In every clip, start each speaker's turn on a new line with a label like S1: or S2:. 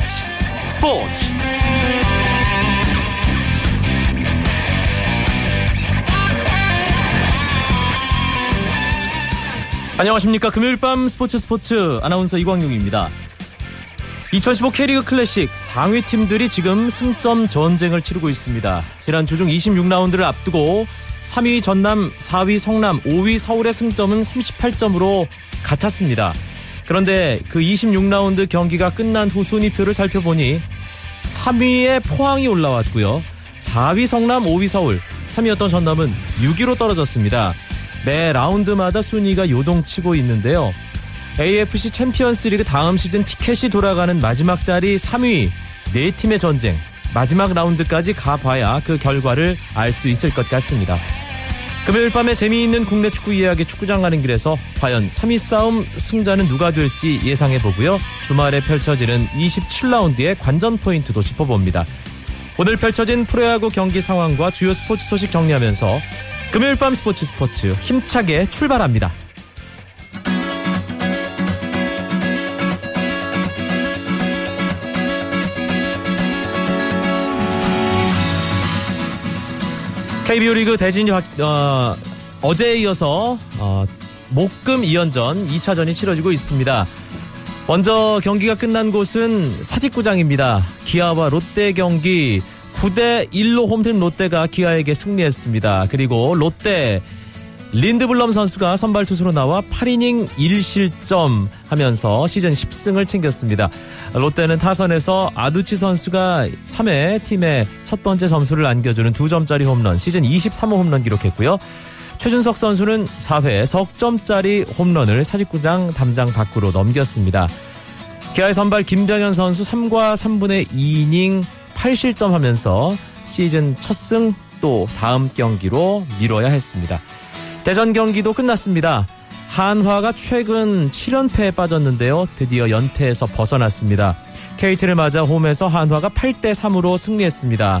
S1: 스포츠. 스포츠. 안녕하십니까. 금요일 밤 스포츠 스포츠 아나운서 이광용입니다. 2015 K리그 클래식 상위 팀들이 지금 승점 전쟁을 치르고 있습니다. 지난 주중 26라운드를 앞두고 3위 전남, 4위 성남, 5위 서울의 승점은 38점으로 같았습니다 그런데 그 26라운드 경기가 끝난 후 순위표를 살펴보니 3위에 포항이 올라왔고요. 4위 성남, 5위 서울, 3위였던 전남은 6위로 떨어졌습니다. 매 라운드마다 순위가 요동치고 있는데요. AFC 챔피언스 리그 다음 시즌 티켓이 돌아가는 마지막 자리 3위, 4팀의 전쟁. 마지막 라운드까지 가봐야 그 결과를 알 수 있을 것 같습니다. 금요일 밤에 재미있는 국내 축구 이야기 축구장 가는 길에서 과연 3위 싸움 승자는 누가 될지 예상해 보고요. 주말에 펼쳐지는 27라운드의 관전 포인트도 짚어봅니다. 오늘 펼쳐진 프로야구 경기 상황과 주요 스포츠 소식 정리하면서 금요일 밤 스포츠 스포츠 힘차게 출발합니다. KBO 리그 대진이 어, 어제에 이어서 어, 목금 2연전 2차전이 치러지고 있습니다. 먼저 경기가 끝난 곳은 사직구장입니다. 기아와 롯데 경기 9대 1로 홈팀 롯데가 기아에게 승리했습니다. 그리고 롯데 린드블럼 선수가 선발 투수로 나와 8이닝 1실점 하면서 시즌 10승을 챙겼습니다. 롯데는 타선에서 아두치 선수가 3회 팀의 첫 번째 점수를 안겨주는 2점짜리 홈런, 시즌 23호 홈런 기록했고요. 최준석 선수는 4회 석점짜리 홈런을 사직구장 담장 밖으로 넘겼습니다. 기아의 선발 김병현 선수 3과 3분의 2이닝 8실점 하면서 시즌 첫 승 또 다음 경기로 미뤄야 했습니다. 대전 경기도 끝났습니다. 한화가 최근 7연패에 빠졌는데요. 드디어 연패에서 벗어났습니다. KT를 맞아 홈에서 한화가 8대 3으로 승리했습니다.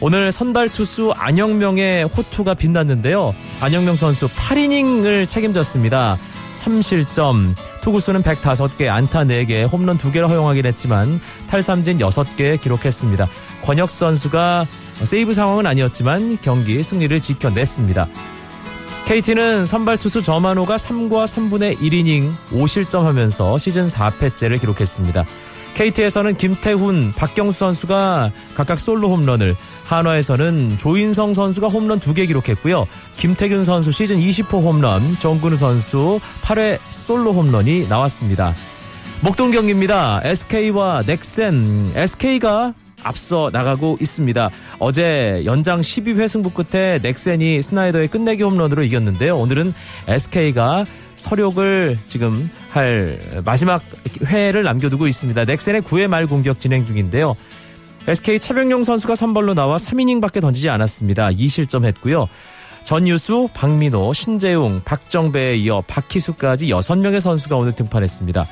S1: 오늘 선발 투수 안영명의 호투가 빛났는데요. 안영명 선수 8이닝을 책임졌습니다. 3실점, 투구수는 105개, 안타 4개, 홈런 2개를 허용하긴 했지만 탈삼진 6개 기록했습니다. 권혁 선수가 세이브 상황은 아니었지만 경기 승리를 지켜냈습니다. KT는 선발 투수 저만호가 3과 3분의 1이닝 5실점 하면서 시즌 4패째를 기록했습니다. KT에서는 김태훈, 박경수 선수가 각각 솔로 홈런을, 한화에서는 조인성 선수가 홈런 2개 기록했고요. 김태균 선수 시즌 20호 홈런, 정근우 선수 8회 솔로 홈런이 나왔습니다. 목동 경기입니다. SK와 넥센, SK가 앞서 나가고 있습니다. 어제 연장 12회 승부 끝에 넥센이 스나이더의 끝내기 홈런으로 이겼는데요. 오늘은 SK가 서력을 지금 할 마지막 회를 남겨두고 있습니다. 넥센의 9회 말 공격 진행 중인데요. SK 차병용 선수가 선발로 나와 3이닝밖에 던지지 않았습니다. 2실점 했고요. 전유수, 박민호, 신재웅, 박정배에 이어 박희수까지 6명의 선수가 오늘 등판했습니다.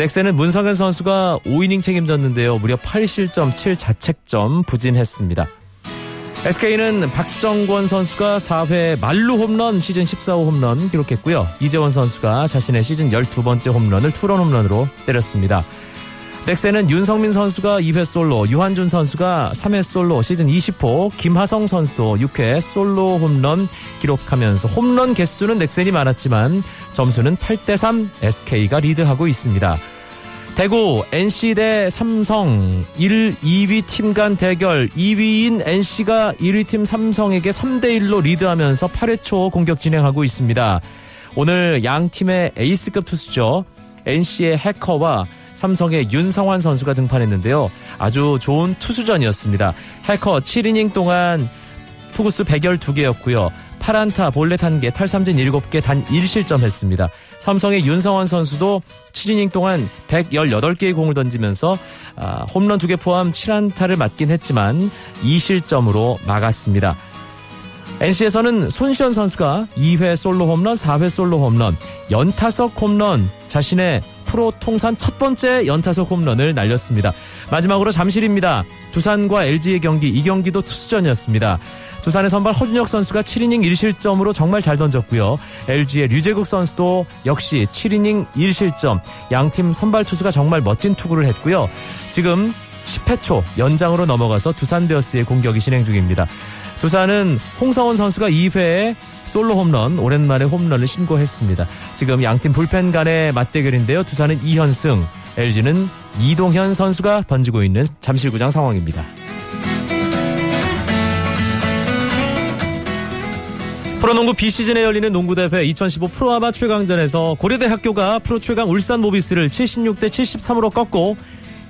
S1: 넥센은 문성현 선수가 5이닝 책임졌는데요. 무려 8실점 7자책점 부진했습니다. SK는 박정권 선수가 4회 말루 홈런 시즌 14호 홈런 기록했고요. 이재원 선수가 자신의 시즌 12번째 홈런을 투런 홈런으로 때렸습니다. 넥센은 윤성민 선수가 2회 솔로, 유한준 선수가 3회 솔로, 시즌 20호, 김하성 선수도 6회 솔로 홈런 기록하면서 홈런 개수는 넥센이 많았지만 점수는 8대3 SK가 리드하고 있습니다. 대구 NC 대 삼성 1, 2위 팀 간 대결 2위인 NC가 1위 팀 삼성에게 3대 1로 리드하면서 8회 초 공격 진행하고 있습니다. 오늘 양 팀의 에이스급 투수죠. NC의 해커와 삼성의 윤성환 선수가 등판했는데요. 아주 좋은 투수전이었습니다. 해커 7이닝 동안 투구수 112개였고요. 8안타, 볼넷 1개, 탈삼진 7개, 단 1실점 했습니다. 삼성의 윤성환 선수도 7이닝 동안 118개의 공을 던지면서 아, 홈런 2개 포함 7안타를 맞긴 했지만 2실점으로 막았습니다. NC에서는 손시현 선수가 2회 솔로 홈런, 4회 솔로 홈런, 연타석 홈런, 자신의 프로 통산 첫 번째 연타석 홈런을 날렸습니다. 마지막으로 잠실입니다. 두산과 LG의 경기 이 경기도 투수전이었습니다. 두산의 선발 허준혁 선수가 7이닝 1실점으로 정말 잘 던졌고요. LG의 류재국 선수도 역시 7이닝 1실점. 양팀 선발 투수가 정말 멋진 투구를 했고요. 지금 10회 초 연장으로 넘어가서 두산 베어스의 공격이 진행 중입니다. 두산은 홍성원 선수가 2회에 솔로 홈런, 오랜만에 홈런을 신고했습니다. 지금 양팀 불펜 간의 맞대결인데요. 두산은 이현승, LG는 이동현 선수가 던지고 있는 잠실구장 상황입니다. 프로농구 비시즌에 열리는 농구대회 2015 프로아마 최강전에서 고려대 학교가 프로 최강 울산 모비스를 76대 73으로 꺾고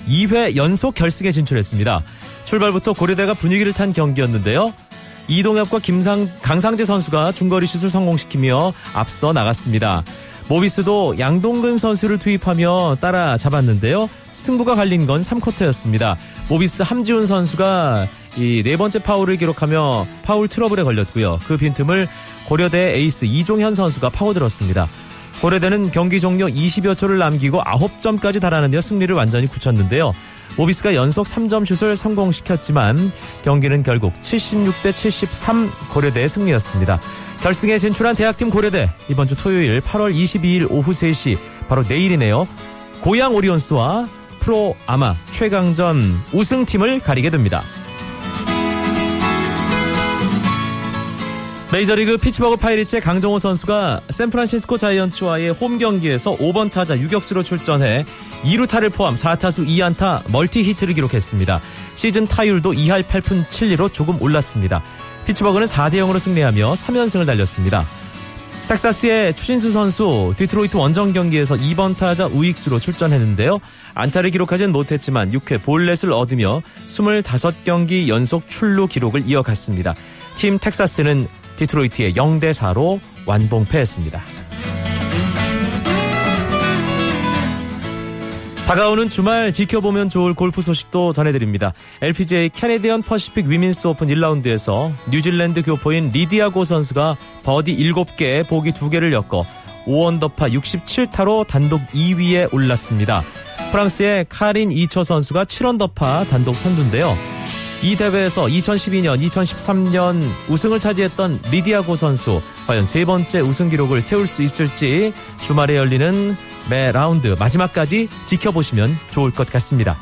S1: 2회 연속 결승에 진출했습니다. 출발부터 고려대가 분위기를 탄 경기였는데요. 이동엽과 김상, 강상재 선수가 중거리 슛을 성공시키며 앞서 나갔습니다. 모비스도 양동근 선수를 투입하며 따라 잡았는데요. 승부가 갈린 건 3쿼터였습니다. 모비스 함지훈 선수가 이 네 번째 파울을 기록하며 파울 트러블에 걸렸고요. 그 빈틈을 고려대 에이스 이종현 선수가 파고들었습니다. 고려대는 경기 종료 20여 초를 남기고 9점까지 달아나며 승리를 완전히 굳혔는데요. 모비스가 연속 3점 슛을 성공시켰지만 경기는 결국 76대 73 고려대의 승리였습니다. 결승에 진출한 대학팀 고려대 이번 주 토요일 8월 22일 오후 3시 바로 내일이네요. 고양 오리온스와 프로 아마 최강전 우승팀을 가리게 됩니다. 메이저리그 피츠버그 파이리츠의 강정호 선수가 샌프란시스코 자이언츠와의 홈 경기에서 5번 타자 유격수로 출전해 2루타를 포함 4타수 2안타 멀티 히트를 기록했습니다. 시즌 타율도 2할 8푼 7리로 조금 올랐습니다. 피츠버그는 4대 0으로 승리하며 3연승을 달렸습니다. 텍사스의 추신수 선수 디트로이트 원정 경기에서 2번 타자 우익수로 출전했는데요. 안타를 기록하진 못했지만 6회 볼넷을 얻으며 25경기 연속 출루 기록을 이어갔습니다. 팀 텍사스는 디트로이트에 0대 4로 완봉패했습니다. 다가오는 주말 지켜보면 좋을 골프 소식도 전해드립니다. LPGA 캐네디언 퍼시픽 위민스 오픈 1라운드에서 뉴질랜드 교포인 리디아고 선수가 버디 7개, 보기 2개를 엮어 5언더파 67타로 단독 2위에 올랐습니다. 프랑스의 카린 이처 선수가 7언더파 단독 선두인데요. 이 대회에서 2012년, 2013년 우승을 차지했던 리디아고 선수 과연 세 번째 우승 기록을 세울 수 있을지 주말에 열리는 매 라운드 마지막까지 지켜보시면 좋을 것 같습니다.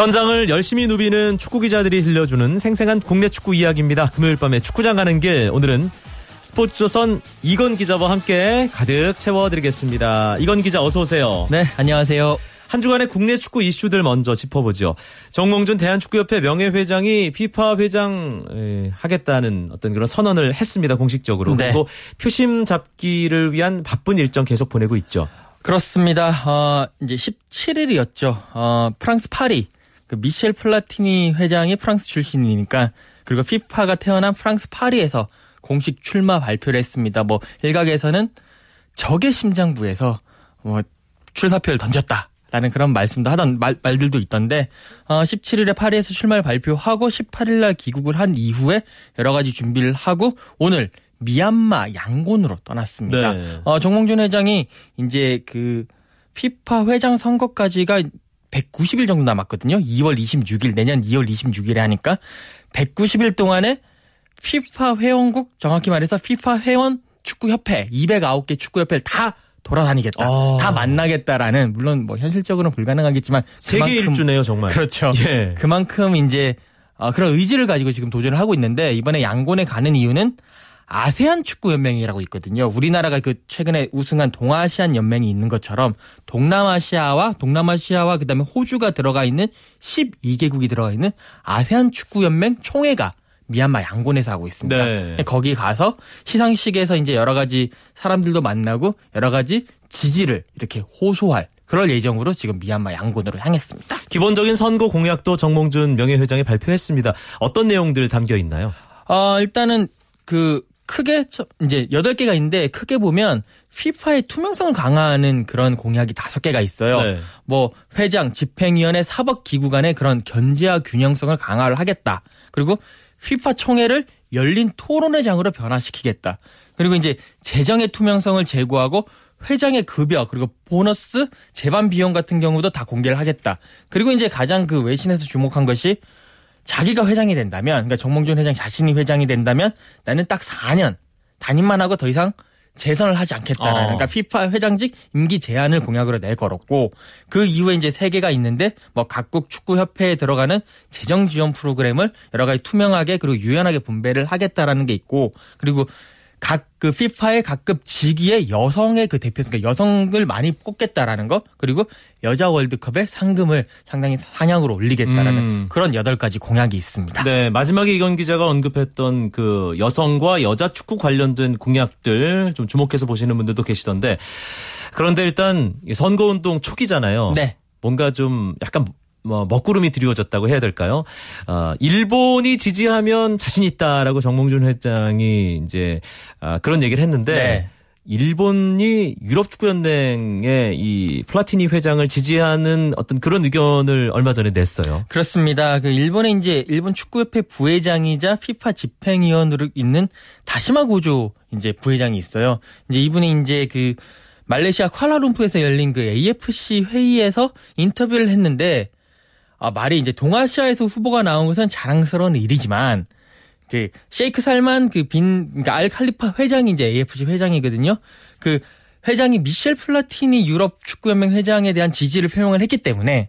S1: 현장을 열심히 누비는 축구 기자들이 들려주는 생생한 국내 축구 이야기입니다. 금요일 밤에 축구장 가는 길 오늘은 스포츠조선 이건 기자와 함께 가득 채워드리겠습니다. 이건 기자 어서 오세요.
S2: 네, 안녕하세요.
S1: 한 주간의 국내 축구 이슈들 먼저 짚어보죠. 정몽준 대한축구협회 명예회장이 피파 회장 하겠다는 어떤 그런 선언을 했습니다. 공식적으로. 네. 그리고 표심 잡기를 위한 바쁜 일정 계속 보내고 있죠.
S2: 그렇습니다. 어, 이제 17일이었죠. 어, 프랑스 파리 그 미셸 플라티니 회장이 프랑스 출신이니까 그리고 피파가 태어난 프랑스 파리에서 공식 출마 발표를 했습니다. 뭐 일각에서는 적의 심장부에서 뭐 출사표를 던졌다. 라는 그런 말씀도 하던 말, 말들도 있던데 어, 17일에 파리에서 출마를 발표하고 18일 날 귀국을 한 이후에 여러 가지 준비를 하고 오늘 미얀마 양곤으로 떠났습니다. 네. 어, 정몽준 회장이 이제 그 피파 회장 선거까지가 190일 정도 남았거든요. 2월 26일 내년 2월 26일에 하니까 190일 동안에 피파 회원국 정확히 말해서 피파 회원 축구협회 209개 축구협회를 다 돌아다니겠다. 아. 다 만나겠다라는 물론 뭐 현실적으로는 불가능하겠지만
S1: 세계 일주네요, 정말.
S2: 그렇죠. 예. 그만큼 이제 어, 그런 의지를 가지고 지금 도전을 하고 있는데 이번에 양곤에 가는 이유는 아세안 축구 연맹이라고 있거든요. 우리나라가 그 최근에 우승한 동아시안 연맹이 있는 것처럼 동남아시아와 동남아시아와 그다음에 호주가 들어가 있는 12개국이 들어가 있는 아세안 축구 연맹 총회가 미얀마 양곤에서 하고 있습니다. 네. 거기 가서 시상식에서 이제 여러 가지 사람들도 만나고 여러 가지 지지를 이렇게 호소할 그럴 예정으로 지금 미얀마 양곤으로 향했습니다.
S1: 기본적인 선거 공약도 정몽준 명예회장이 발표했습니다. 어떤 내용들 담겨 있나요?
S2: 어, 일단은 그 크게 이제 8개가 있는데 크게 보면 피파의 투명성을 강화하는 그런 공약이 5개가 있어요. 네. 뭐 회장, 집행위원회, 사법 기구 간의 그런 견제와 균형성을 강화를 하겠다. 그리고 피파 총회를 열린 토론회장으로 변화시키겠다. 그리고 이제 재정의 투명성을 제고하고 회장의 급여 그리고 보너스 재반 비용 같은 경우도 다 공개를 하겠다. 그리고 이제 가장 그 외신에서 주목한 것이 자기가 회장이 된다면, 그러니까 정몽준 회장 자신이 회장이 된다면 나는 딱 4년 단임만 하고 더 이상 재선을 하지 않겠다라는 어. 그러니까 피파 회장직 임기 제한을 공약으로 내걸었고 그 이후에 이제 세 개가 있는데 뭐 각국 축구 협회에 들어가는 재정 지원 프로그램을 여러 가지 투명하게 그리고 유연하게 분배를 하겠다라는 게 있고 그리고 각그 피파의 각급 직위의 여성의 그 대표, 그러니까 여성을 많이 뽑겠다라는 거, 그리고 여자 월드컵의 상금을 상당히 상향으로 올리겠다라는 음. 그런 여덟 가지 공약이 있습니다.
S1: 네, 마지막에 이건 기자가 언급했던 그 여성과 여자 축구 관련된 공약들 좀 주목해서 보시는 분들도 계시던데, 그런데 일단 선거운동 초기잖아요. 네. 뭔가 좀 약간 뭐 먹구름이 드리워졌다고 해야 될까요? 어, 일본이 지지하면 자신 있다라고 정몽준 회장이 이제 아, 그런 얘기를 했는데 네. 일본이 유럽 축구 연맹의 이 플라티니 회장을 지지하는 어떤 그런 의견을 얼마 전에 냈어요.
S2: 그렇습니다. 그 일본의 이제 일본 축구협회 부회장이자 피파 집행위원으로 있는 다시마 고조 이제 부회장이 있어요. 이제 이분이 이제 그 말레이시아 콰라룸푸에서 열린 그 AFC 회의에서 인터뷰를 했는데 아, 말이 이제 동아시아에서 후보가 나온 것은 자랑스러운 일이지만 그 셰이크 살만 그 빈 그러니까 알 칼리파 회장이 이제 AFC 회장이거든요. 그 회장이 미셸 플라티니 유럽 축구 연맹 회장에 대한 지지를 표명을 했기 때문에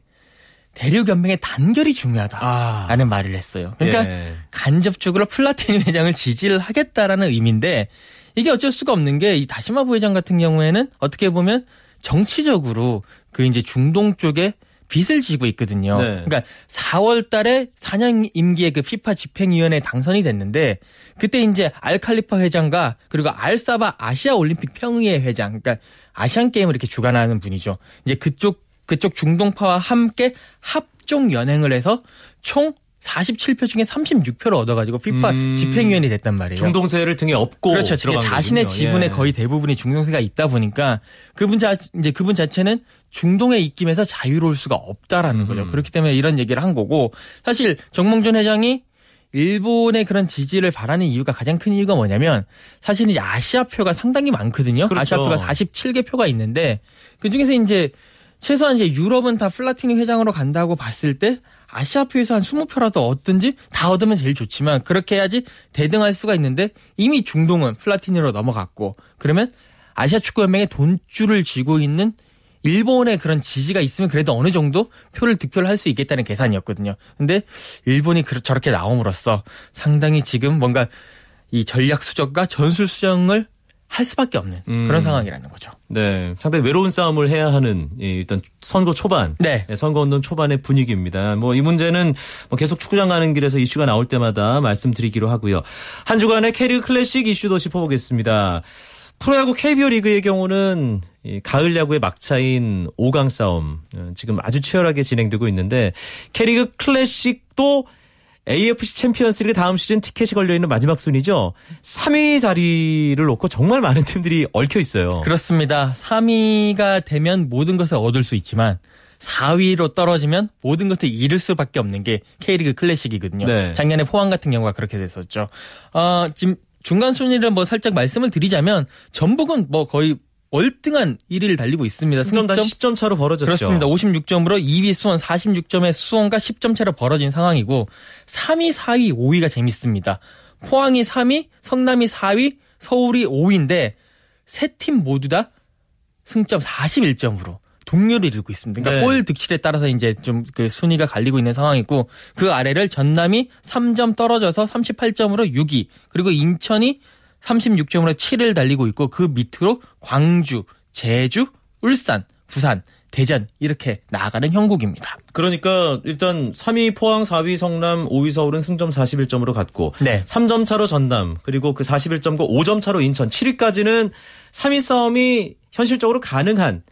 S2: 대륙 연맹의 단결이 중요하다라는 아. 말을 했어요. 그러니까 예. 간접적으로 플라티니 회장을 지지를 하겠다라는 의미인데 이게 어쩔 수가 없는 게 이 다시마 부회장 같은 경우에는 어떻게 보면 정치적으로 그 이제 중동 쪽에 빚을 지고 있거든요. 네. 그러니까 4월 달에 4년 임기의 그 피파 집행위원회 당선이 됐는데 그때 이제 알칼리파 회장과 그리고 알사바 아시아 올림픽 평의회 회장 그러니까 아시안 게임을 이렇게 주관하는 분이죠. 이제 그쪽 그쪽 중동파와 함께 합종 연행을 해서 총 47표 중에 36표를 얻어가지고 피파 음, 집행위원이 됐단 말이에요.
S1: 중동세를 등에 업고
S2: 그렇죠. 자신의 지분의 예. 거의 대부분이 중동세가 있다 보니까 그분 자 이제 그분 자체는 중동의 입김에서 자유로울 수가 없다라는 음. 거죠. 그렇기 때문에 이런 얘기를 한 거고 사실 정몽준 회장이 일본의 그런 지지를 바라는 이유가 가장 큰 이유가 뭐냐면 사실 이제 아시아 표가 상당히 많거든요. 그렇죠. 아시아 표가 47개 표가 있는데 그 중에서 이제 최소한 이제 유럽은 다 플라티니 회장으로 간다고 봤을 때 아시아표에서 한 20표라도 얻든지 다 얻으면 제일 좋지만 그렇게 해야지 대등할 수가 있는데 이미 중동은 플라티니로 넘어갔고 그러면 아시아 축구 연맹의 돈줄을 쥐고 있는 일본의 그런 지지가 있으면 그래도 어느 정도 표를 득표를 할 수 있겠다는 계산이었거든요. 근데 일본이 저렇게 나옴으로써 상당히 지금 뭔가 이 전략 수정과 전술 수정을 할 수밖에 없는 음. 그런 상황이라는 거죠.
S1: 네, 상당히 외로운 싸움을 해야 하는 일단 선거 초반, 네, 네 선거 운동 초반의 분위기입니다. 뭐 이 문제는 뭐 계속 축구장 가는 길에서 이슈가 나올 때마다 말씀드리기로 하고요. 한 주간의 캐리어 클래식 이슈도 짚어보겠습니다. 프로야구 KBO 리그의 경우는 가을 야구의 막차인 5강 싸움 어, 지금 아주 치열하게 진행되고 있는데 캐리그 클래식도 AFC 챔피언스리그 다음 시즌 티켓이 걸려 있는 마지막 순위죠. 3위 자리를 놓고 정말 많은 팀들이 얽혀 있어요.
S2: 그렇습니다. 3위가 되면 모든 것을 얻을 수 있지만 4위로 떨어지면 모든 것을 잃을 수밖에 없는 게 K리그 클래식이거든요. 네. 작년에 포항 같은 경우가 그렇게 됐었죠. 어, 지금 중간 순위를 뭐 살짝 말씀을 드리자면 전북은 뭐 거의 월등한 1위를 달리고 있습니다.
S1: 승점 다 10점 차로 벌어졌죠.
S2: 그렇습니다. 56점으로 2위 수원 46점의 수원과 10점 차로 벌어진 상황이고 3위, 4위, 5위가 재밌습니다. 포항이 3위, 성남이 4위, 서울이 5위인데 세 팀 모두 다 승점 41점으로 동료를 이루고 있습니다. 그러니까 네. 골 득실에 따라서 이제 좀 그 순위가 갈리고 있는 상황이고 그 아래를 전남이 3점 떨어져서 38점으로 6위 그리고 인천이 36점으로 7을 달리고 있고 그 밑으로 광주, 제주, 울산, 부산, 대전 이렇게 나아가는 형국입니다.
S1: 그러니까 일단 3위 포항, 4위 성남, 5위 서울은 승점 41점으로 갔고 네. 3점 차로 전남 그리고 그 41점과 5점 차로 인천 7위까지는 3위 싸움이 현실적으로 가능한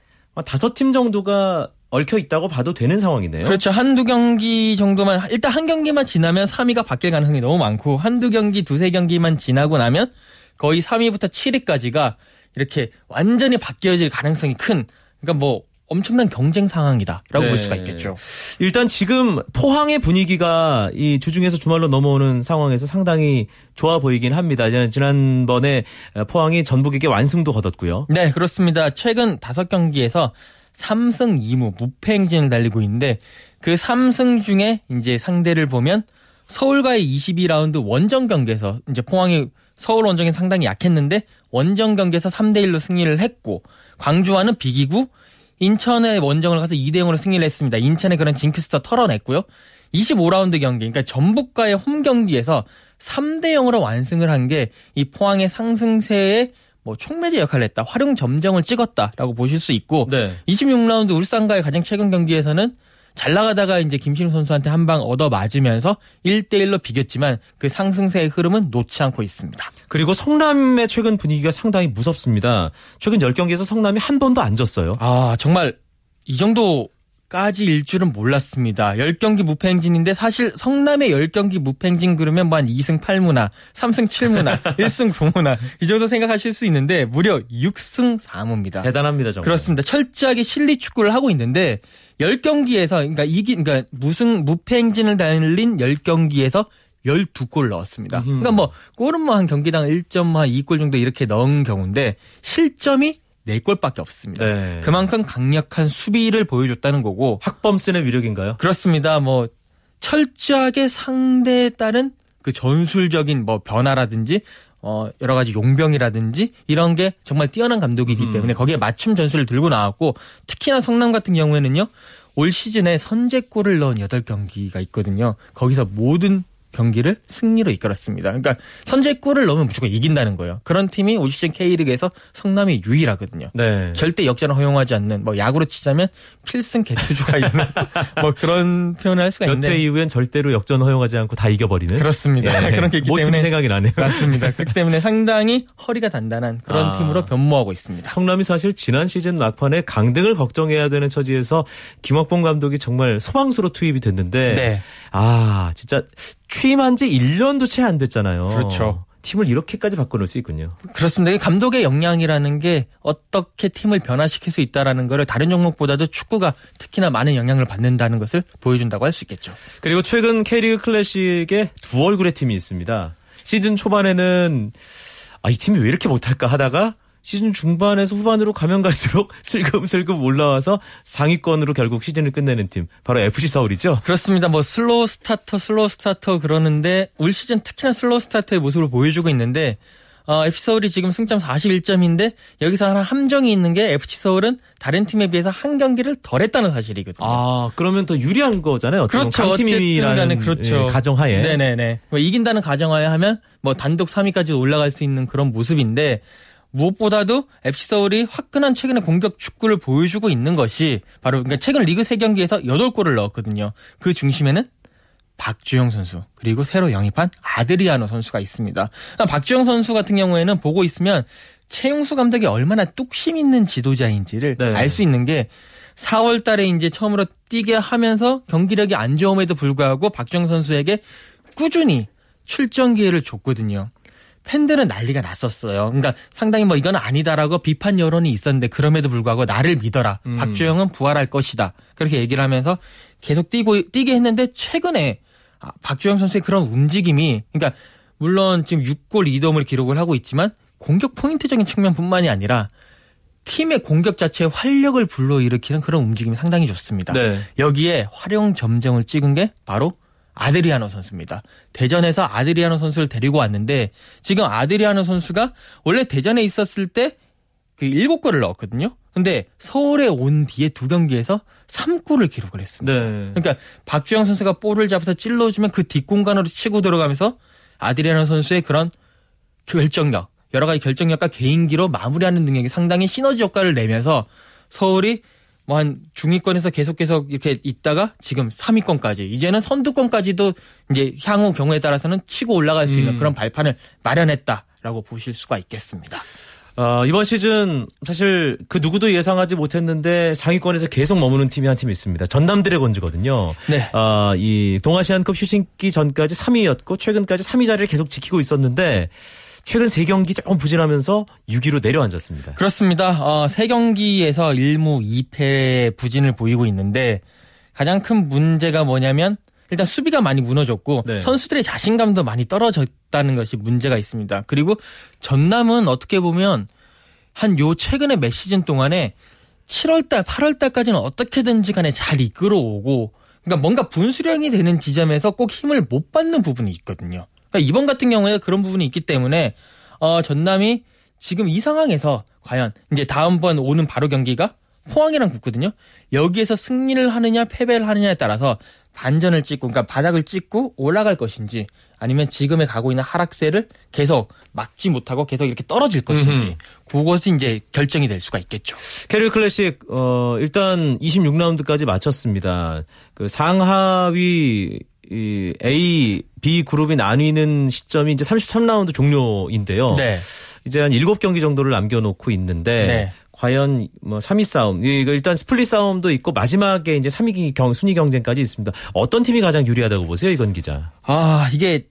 S1: 다섯 팀 정도가 얽혀 있다고 봐도 되는 상황이네요.
S2: 그렇죠. 한두 경기 정도만 일단 한 경기만 지나면 3위가 바뀔 가능성이 너무 많고 한두 경기 두세 경기만 지나고 나면 거의 3위부터 7위까지가 이렇게 완전히 바뀌어질 가능성이 큰 그러니까 뭐 엄청난 경쟁 상황이다라고
S1: 네.
S2: 볼 수가 있겠죠.
S1: 일단 지금 포항의 분위기가 이 주중에서 주말로 넘어오는 상황에서 상당히 좋아 보이긴 합니다. 지난번에 포항이 전북에게 완승도 거뒀고요.
S2: 네, 그렇습니다. 최근 다섯 경기에서 3승 2무 무패 행진을 달리고 있는데 그 3승 중에 이제 상대를 보면 서울과의 22라운드 원정 경기에서 이제 포항이 서울 원정이 상당히 약했는데 원정 경기에서 3대 1로 승리를 했고 광주와는 비기고 인천의 원정을 가서 2대 0으로 승리를 했습니다. 인천의 그런 징크스터 털어냈고요. 25라운드 경기, 그러니까 전북과의 홈 경기에서 3대 0으로 완승을 한 게 이 포항의 상승세에 뭐 촉매제 역할을 했다. 활용 점정을 찍었다라고 보실 수 있고
S1: 네.
S2: 26라운드 울산과의 가장 최근 경기에서는 잘 나가다가 이제 김신우 선수한테 한 방 얻어 맞으면서 1대1로 비겼지만 그 상승세의 흐름은 놓지 않고 있습니다.
S1: 그리고 성남의 최근 분위기가 상당히 무섭습니다. 최근 10경기에서 성남이 한 번도 안 졌어요.
S2: 아, 정말 이 정도 까지 일 줄은 몰랐습니다. 10경기 무패 행진인데 사실 성남의 10경기 무패 행진 그러면 뭐 한 2승 8무나, 3승 7무나, 1승 9무나 이 정도 생각하실 수 있는데 무려 6승 4무입니다.
S1: 대단합니다, 정말.
S2: 그렇습니다. 철저하게 실리 축구를 하고 있는데 10경기에서 그러니까 이기 그러니까 무승 무패 행진을 달린 10경기에서 12골 넣었습니다. 그러니까 뭐 골은 뭐 한 경기당 1.2골 정도 이렇게 넣은 경우인데 실점이 4골밖에 없습니다.
S1: 네.
S2: 그만큼 강력한 수비를 보여줬다는 거고
S1: 학범슨의 위력인가요?
S2: 그렇습니다. 뭐 철저하게 상대에 따른 그 전술적인 뭐 변화라든지 어 여러 가지 용병이라든지 이런 게 정말 뛰어난 감독이기
S1: 음.
S2: 때문에 거기에 맞춤 전술을 들고 나왔고 특히나 성남 같은 경우에는요. 올 시즌에 선제골을 넣은 8경기가 있거든요. 거기서 모든 경기를 승리로 이끌었습니다. 그러니까 선제골을 넣으면 무조건 이긴다는 거예요. 그런 팀이 올 시즌 K리그에서 성남이 유일하거든요.
S1: 네.
S2: 절대 역전을 허용하지 않는 뭐 야구로 치자면 필승 개투조가 있는 뭐 그런 표현을 할 수가
S1: 몇
S2: 있는데
S1: 회 이후엔 절대로 역전 허용하지 않고 다 이겨버리는.
S2: 그렇습니다.
S1: 예.
S2: 그런 게 있기 때문에
S1: 생각이 나네요.
S2: 맞습니다. 그렇기 때문에 상당히 허리가 단단한 그런
S1: 아.
S2: 팀으로 변모하고 있습니다.
S1: 성남이 사실 지난 시즌 막판에 강등을 걱정해야 되는 처지에서 김학봉 감독이 정말 소방수로 투입이 됐는데
S2: 네.
S1: 아 진짜 취임한 지 1년도 채 안 됐잖아요.
S2: 그렇죠.
S1: 팀을 이렇게까지 바꿔놓을 수 있군요.
S2: 그렇습니다. 이 감독의 역량이라는 게 어떻게 팀을 변화시킬 수 있다라는 거를 다른 종목보다도 축구가 특히나 많은 영향을 받는다는 것을 보여준다고 할 수 있겠죠.
S1: 그리고 최근 K리그 클래식에 두 얼굴의 팀이 있습니다. 시즌 초반에는 아, 이 팀이 왜 이렇게 못할까 하다가 시즌 중반에서 후반으로 가면 갈수록 슬금슬금 올라와서 상위권으로 결국 시즌을 끝내는 팀 바로 FC 서울이죠.
S2: 그렇습니다. 뭐 slow starter, slow starter 그러는데 올 시즌 특히나 슬로우 스타터의 모습을 보여주고 있는데 어, FC 서울이 지금 승점 41점인데 여기서 하나 함정이 있는 게 FC 서울은 다른 팀에 비해서 한 경기를 덜 했다는 사실이거든요.
S1: 아 그러면 더 유리한 거잖아요.
S2: 그렇죠. 간에 그렇죠.
S1: 예, 가정하에.
S2: 네네네. 뭐 이긴다는 가정하에 하면 뭐 단독 3위까지 올라갈 수 있는 그런 모습인데 무엇보다도 FC 서울이 화끈한 최근의 공격 축구를 보여주고 있는 것이 바로 그러니까 최근 리그 3경기에서 8골을 넣었거든요. 그 중심에는 박주영 선수 그리고 새로 영입한 아드리아노 선수가 있습니다. 그러니까 박주영 선수 같은 경우에는 보고 있으면 최용수 감독이 얼마나 뚝심 있는 지도자인지를
S1: 네.
S2: 알수 있는 게 4월 달에 이제 처음으로 뛰게 하면서 경기력이 안 좋음에도 불구하고 박주영 선수에게 꾸준히 출전 기회를 줬거든요. 팬들은 난리가 났었어요. 그러니까 상당히 뭐 이건 아니다라고 비판 여론이 있었는데 그럼에도 불구하고 나를 믿어라.
S1: 음.
S2: 박주영은 부활할 것이다. 그렇게 얘기를 하면서 계속 뛰고 뛰게 했는데 최근에 아, 박주영 선수의 그런 움직임이 그러니까 물론 지금 6골 2도움을 기록을 하고 있지만 공격 포인트적인 측면뿐만이 아니라 팀의 공격 자체의 활력을 불러일으키는 그런 움직임이 상당히 좋습니다.
S1: 네.
S2: 여기에 활용 점정을 찍은 게 바로 아드리아노 선수입니다. 대전에서 아드리아노 선수를 데리고 왔는데 지금 아드리아노 선수가 원래 대전에 있었을 때 그 7골을 넣었거든요. 근데 서울에 온 뒤에 두 경기에서 3골을 기록을 했습니다.
S1: 네.
S2: 그러니까 박주영 선수가 볼을 잡아서 찔러주면 그 뒷공간으로 치고 들어가면서 아드리아노 선수의 그런 결정력, 여러 가지 결정력과 개인기로 마무리하는 능력이 상당히 시너지 효과를 내면서 서울이 뭐 한 중위권에서 계속 계속 이렇게 있다가 지금 3위권까지 이제는 선두권까지도 이제 향후 경우에 따라서는 치고 올라갈 수 있는
S1: 음.
S2: 그런 발판을 마련했다라고 보실 수가 있겠습니다.
S1: 어, 이번 시즌 사실 그 누구도 예상하지 못했는데 상위권에서 계속 머무는 팀이 한팀 있습니다. 전남 드래곤즈거든요.
S2: 네.
S1: 어, 이 동아시안컵 휴식기 전까지 3위였고 최근까지 3위 자리를 계속 지키고 있었는데 최근 3경기 조금 부진하면서 6위로 내려앉았습니다.
S2: 그렇습니다. 어, 세 경기에서 1무 2패 부진을 보이고 있는데 가장 큰 문제가 뭐냐면 일단 수비가 많이 무너졌고
S1: 네.
S2: 선수들의 자신감도 많이 떨어졌다는 것이 문제가 있습니다. 그리고 전남은 어떻게 보면 한 요 최근에 몇 시즌 동안에 7월달, 8월달까지는 어떻게든지 간에 잘 이끌어오고 그러니까 뭔가 분수령이 되는 지점에서 꼭 힘을 못 받는 부분이 있거든요. 그러니까 이번 같은 경우에 그런 부분이 있기 때문에 어, 전남이 지금 이 상황에서 과연 이제 다음번 오는 바로 경기가 포항이랑 붙거든요. 여기에서 승리를 하느냐 패배를 하느냐에 따라서 반전을 찍고 그러니까 바닥을 찍고 올라갈 것인지 아니면 지금에 가고 있는 하락세를 계속 막지 못하고 계속 이렇게 떨어질 것인지
S1: 음흠.
S2: 그것이 이제 결정이 될 수가 있겠죠.
S1: 캐리어 클래식 어 일단 26라운드까지 마쳤습니다. 그 상하위 이 A, B 그룹이 나뉘는 시점이 이제 33라운드 종료인데요.
S2: 네.
S1: 이제 한 7경기 정도를 남겨놓고 있는데
S2: 네.
S1: 과연 뭐 3위 싸움, 이거 일단 스플릿 싸움도 있고 마지막에 이제 3위 경 순위 경쟁까지 있습니다. 어떤 팀이 가장 유리하다고 보세요, 이건 기자?
S2: 아, 이게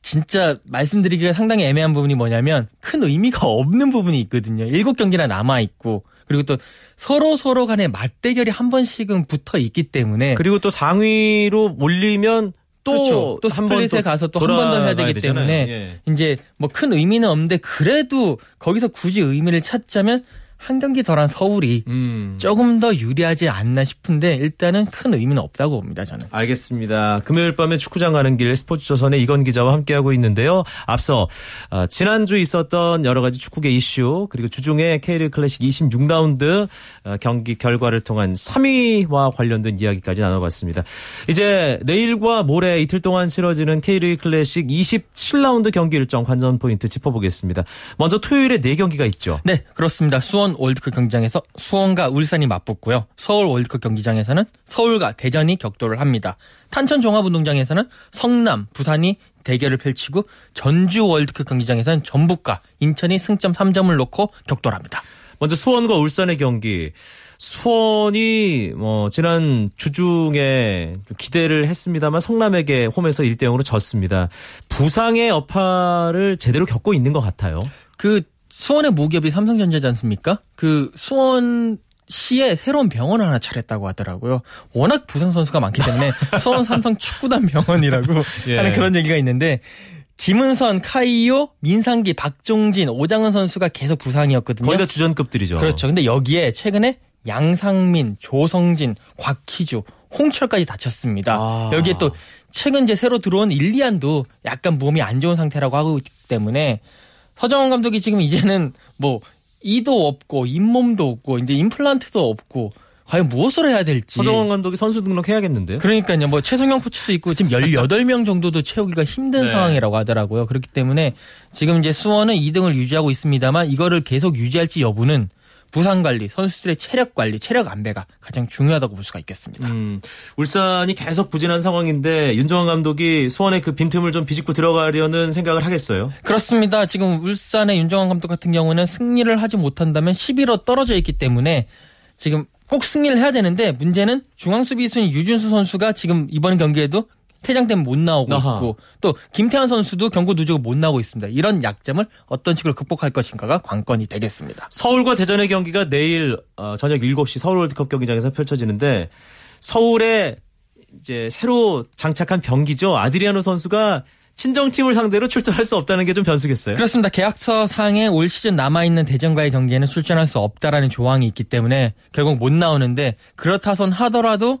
S2: 진짜 말씀드리기가 상당히 애매한 부분이 뭐냐면 큰 의미가 없는 부분이 있거든요. 일곱 경기나 남아 있고 그리고 또 서로 서로 간에 맞대결이 한 번씩은 붙어 있기 때문에
S1: 그리고 또 상위로 몰리면 또
S2: 그렇죠. 또 스플릿에
S1: 또
S2: 가서 또 한 번 더 해야 되기
S1: 되잖아요.
S2: 때문에
S1: 예.
S2: 이제 뭐 큰 의미는 없는데 그래도 거기서 굳이 의미를 찾자면 한 경기 덜한 서울이
S1: 음.
S2: 조금 더 유리하지 않나 싶은데 일단은 큰 의미는 없다고 봅니다 저는.
S1: 알겠습니다. 금요일 밤에 축구장 가는 길 스포츠조선의 이건 기자와 함께하고 있는데요. 앞서 어, 지난주 있었던 여러 가지 축구계 이슈 그리고 주중에 K리그 클래식 26라운드 어, 경기 결과를 통한 3위와 관련된 이야기까지 나눠봤습니다. 이제 내일과 모레 이틀 동안 치러지는 K리그 클래식 27라운드 경기 일정 관전 포인트 짚어보겠습니다. 먼저 토요일에 4경기가 있죠.
S2: 네, 그렇습니다. 수원 월드컵 경기장에서 수원과 울산이 맞붙고요. 서울 월드컵 경기장에서는 서울과 대전이 격돌을 합니다. 탄천 종합운동장에서는 성남, 부산이 대결을 펼치고 전주 월드컵 경기장에서는 전북과 인천이 승점 3점을 놓고 격돌합니다.
S1: 먼저 수원과 울산의 경기. 수원이 뭐 지난 주중에 좀 기대를 했습니다만 성남에게 홈에서 1대 0으로 졌습니다. 부상의 여파를 제대로 겪고 있는 것 같아요.
S2: 그 수원의 모기업이 삼성전자지 않습니까? 그 수원 시에 새로운 병원을 하나 차렸다고 하더라고요. 워낙 부상 선수가 많기 때문에 수원 삼성 축구단 병원이라고
S1: 예.
S2: 하는 그런 얘기가 있는데 김은선, 카이오, 민상기, 박종진, 오장은 선수가 계속 부상이었거든요.
S1: 거의 다 주전급들이죠.
S2: 그렇죠. 근데 여기에 최근에 양상민, 조성진, 곽희주, 홍철까지 다쳤습니다.
S1: 아.
S2: 여기에 또 최근 이제 새로 들어온 일리안도 약간 몸이 안 좋은 상태라고 하고 있기 때문에 서정원 감독이 지금 이제는 뭐 이도 없고 잇몸도 없고 이제 임플란트도 없고 과연 무엇을 해야 될지.
S1: 서정원 감독이 선수 등록해야겠는데요.
S2: 그러니까요. 뭐 최성영 코치도 있고 지금 18명 정도도 채우기가 힘든
S1: 네.
S2: 상황이라고 하더라고요. 그렇기 때문에 지금 이제 수원은 2등을 유지하고 있습니다만 이거를 계속 유지할지 여부는 부상 관리, 선수들의 체력 관리, 체력 안배가 가장 중요하다고 볼 수가 있겠습니다.
S1: 음, 울산이 계속 부진한 상황인데 윤정환 감독이 수원의 그 빈틈을 좀 비집고 들어가려는 생각을 하겠어요.
S2: 그렇습니다. 지금 울산의 윤정환 감독 같은 경우는 승리를 하지 못한다면 11호 떨어져 있기 때문에 지금 꼭 승리를 해야 되는데 문제는 중앙 수비수인 유준수 선수가 지금 이번 경기에도 퇴장 때문에 못 나오고
S1: 아하.
S2: 있고 또 김태환 선수도 경고 누적으로 못 나오고 있습니다. 이런 약점을 어떤 식으로 극복할 것인가가 관건이 되겠습니다.
S1: 서울과 대전의 경기가 내일 어, 저녁 7시 서울 월드컵 경기장에서 펼쳐지는데 서울에 이제 새로 장착한 병기죠. 아드리아노 선수가 친정팀을 상대로 출전할 수 없다는 게 좀 변수겠어요.
S2: 그렇습니다. 계약서 상에 올 시즌 남아있는 대전과의 경기에는 출전할 수 없다라는 조항이 있기 때문에 결국 못 나오는데 그렇다선 하더라도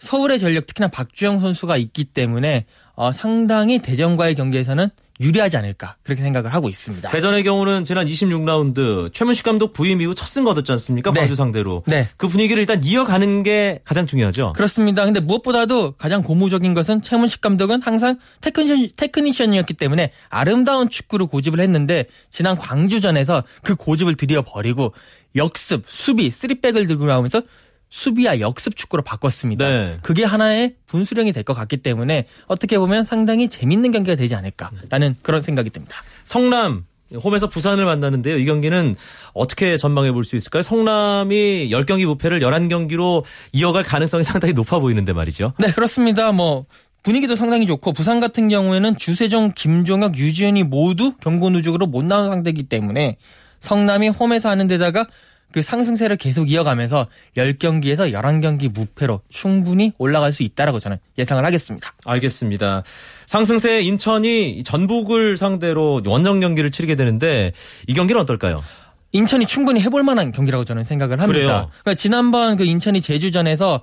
S2: 서울의 전력 특히나 박주영 선수가 있기 때문에 어, 상당히 대전과의 경기에서는 유리하지 않을까 그렇게 생각을 하고 있습니다.
S1: 대전의 경우는 지난 26라운드 최문식 감독 부임 이후 첫 승 거뒀지 않습니까?
S2: 네.
S1: 광주 상대로.
S2: 네.
S1: 그 분위기를 일단 이어가는 게 가장 중요하죠.
S2: 그렇습니다. 근데 무엇보다도 가장 고무적인 것은 최문식 감독은 항상 테크니션, 테크니션이었기 때문에 아름다운 축구를 고집을 했는데 지난 광주전에서 그 고집을 드디어 버리고 역습, 수비, 쓰리백을 들고 나오면서 수비와 역습 축구로 바꿨습니다.
S1: 네.
S2: 그게 하나의 분수령이 될 것 같기 때문에 어떻게 보면 상당히 재밌는 경기가 되지 않을까라는 그런 생각이 듭니다.
S1: 성남 홈에서 부산을 만나는데요. 이 경기는 어떻게 전망해 볼 수 있을까요? 성남이 10경기 무패를 11경기로 이어갈 가능성이 상당히 높아 보이는데 말이죠.
S2: 네, 그렇습니다. 뭐 분위기도 상당히 좋고 부산 같은 경우에는 주세종, 김종혁, 유지현이 모두 경고 누적으로 못 나온 상태이기 때문에 성남이 홈에서 하는 데다가 그 상승세를 계속 이어가면서 10경기에서 11경기 무패로 충분히 올라갈 수 있다라고 저는 예상을 하겠습니다.
S1: 알겠습니다. 상승세 인천이 전북을 상대로 원정 경기를 치르게 되는데 이 경기는 어떨까요?
S2: 인천이 충분히 해볼 만한 경기라고 저는 생각을 합니다.
S1: 그래요?
S2: 그러니까 지난번 그 인천이 제주전에서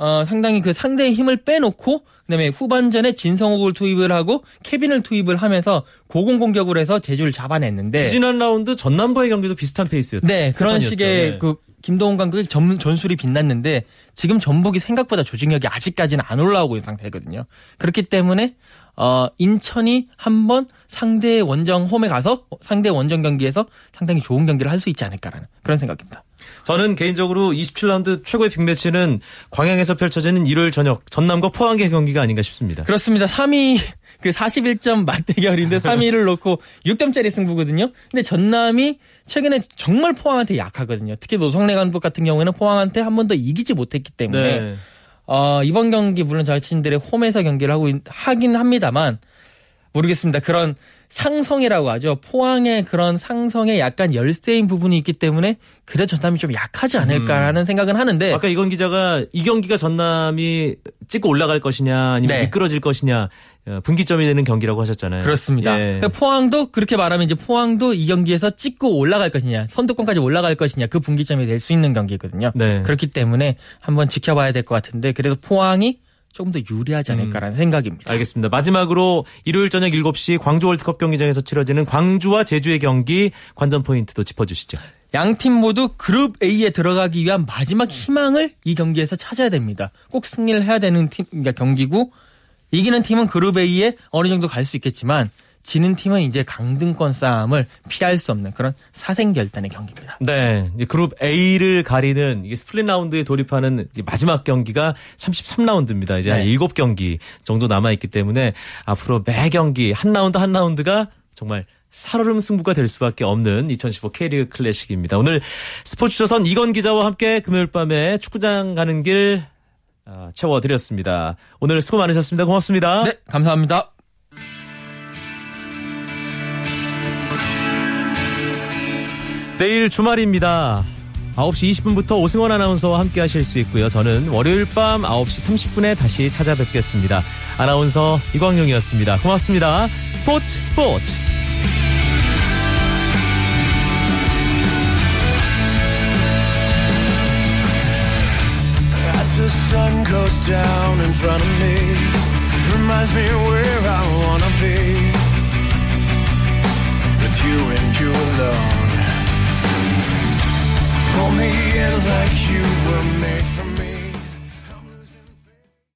S2: 어, 상당히 그 상대의 힘을 빼놓고 그다음에 후반전에 진성욱을 투입을 하고 케빈을 투입을 하면서 고공 공격을 해서 제주를 잡아냈는데
S1: 지난 라운드 전남과의 경기도 비슷한 페이스였죠.
S2: 네 그런. 식의
S1: 네.
S2: 그 김동훈 감독의 전, 전술이 빛났는데 지금 전북이 생각보다 조직력이 아직까지는 안 올라오고 있는 상태거든요. 그렇기 때문에 어 인천이 한번 상대 원정 홈에 가서 상대 원정 경기에서 상당히 좋은 경기를 할 수 있지 않을까라는 그런 생각입니다.
S1: 저는 개인적으로 27라운드 최고의 빅매치는 광양에서 펼쳐지는 일요일 저녁 전남과 포항의 경기가 아닌가 싶습니다.
S2: 그렇습니다. 3위 그 41점 맞대결인데 3위를 놓고 6점짜리 승부거든요. 근데 전남이 최근에 정말 포항한테 약하거든요. 특히 노성래 감독 같은 경우에는 포항한테 한 번도 이기지 못했기 때문에
S1: 네.
S2: 어, 이번 경기 물론 자신들의 홈에서 경기를 하고 있- 하긴 합니다만 모르겠습니다. 그런 상성이라고 하죠. 포항의 그런 상성에 약간 열세인 부분이 있기 때문에 그래 전남이 좀 약하지 않을까라는 생각은 하는데
S1: 음. 아까 이건 기자가 이 경기가 전남이 찍고 올라갈 것이냐 아니면
S2: 네.
S1: 미끄러질 것이냐 어, 분기점이 되는 경기라고 하셨잖아요.
S2: 그렇습니다.
S1: 예.
S2: 그러니까 포항도 그렇게 말하면 이제 포항도 이 경기에서 찍고 올라갈 것이냐, 선두권까지 올라갈 것이냐 그 분기점이 될 수 있는 경기거든요.
S1: 네.
S2: 그렇기 때문에 한번 지켜봐야 될 것 같은데 그래도 포항이 조금 더 유리하지 않을까라는 생각입니다.
S1: 음. 알겠습니다. 마지막으로 일요일 저녁 7시 광주 월드컵 경기장에서 치러지는 광주와 제주의 경기 관전 포인트도 짚어주시죠.
S2: 양팀 모두 그룹 A에 들어가기 위한 마지막 희망을 이 경기에서 찾아야 됩니다. 꼭 승리를 해야 되는 팀 그러니까 경기고 이기는 팀은 그룹 A에 어느 정도 갈 수 있겠지만 지는 팀은 이제 강등권 싸움을 피할 수 없는 그런 사생결단의 경기입니다.
S1: 네. 그룹 A를 가리는 스플릿 라운드에 돌입하는 이 마지막 경기가 33라운드입니다. 이제 한
S2: 네.
S1: 7경기 정도 남아있기 때문에 앞으로 매 경기 한 라운드 한 라운드가 정말 살얼음 승부가 될 수밖에 없는 2015 K리그 클래식입니다. 오늘 스포츠조선 이건 기자와 함께 금요일 밤에 축구장 가는 길 아, 채워드렸습니다. 오늘 수고 많으셨습니다. 고맙습니다.
S2: 네, 감사합니다.
S1: 내일 주말입니다. 9시 20분부터 오승원 아나운서와 함께 하실 수 있고요. 저는 월요일 밤 9시 30분에 다시 찾아뵙겠습니다. 아나운서 이광용이었습니다. 고맙습니다. 스포츠 스포츠.
S3: Sun goes down in front of me, reminds me where I wanna be. With you and you alone. only like you were made for me.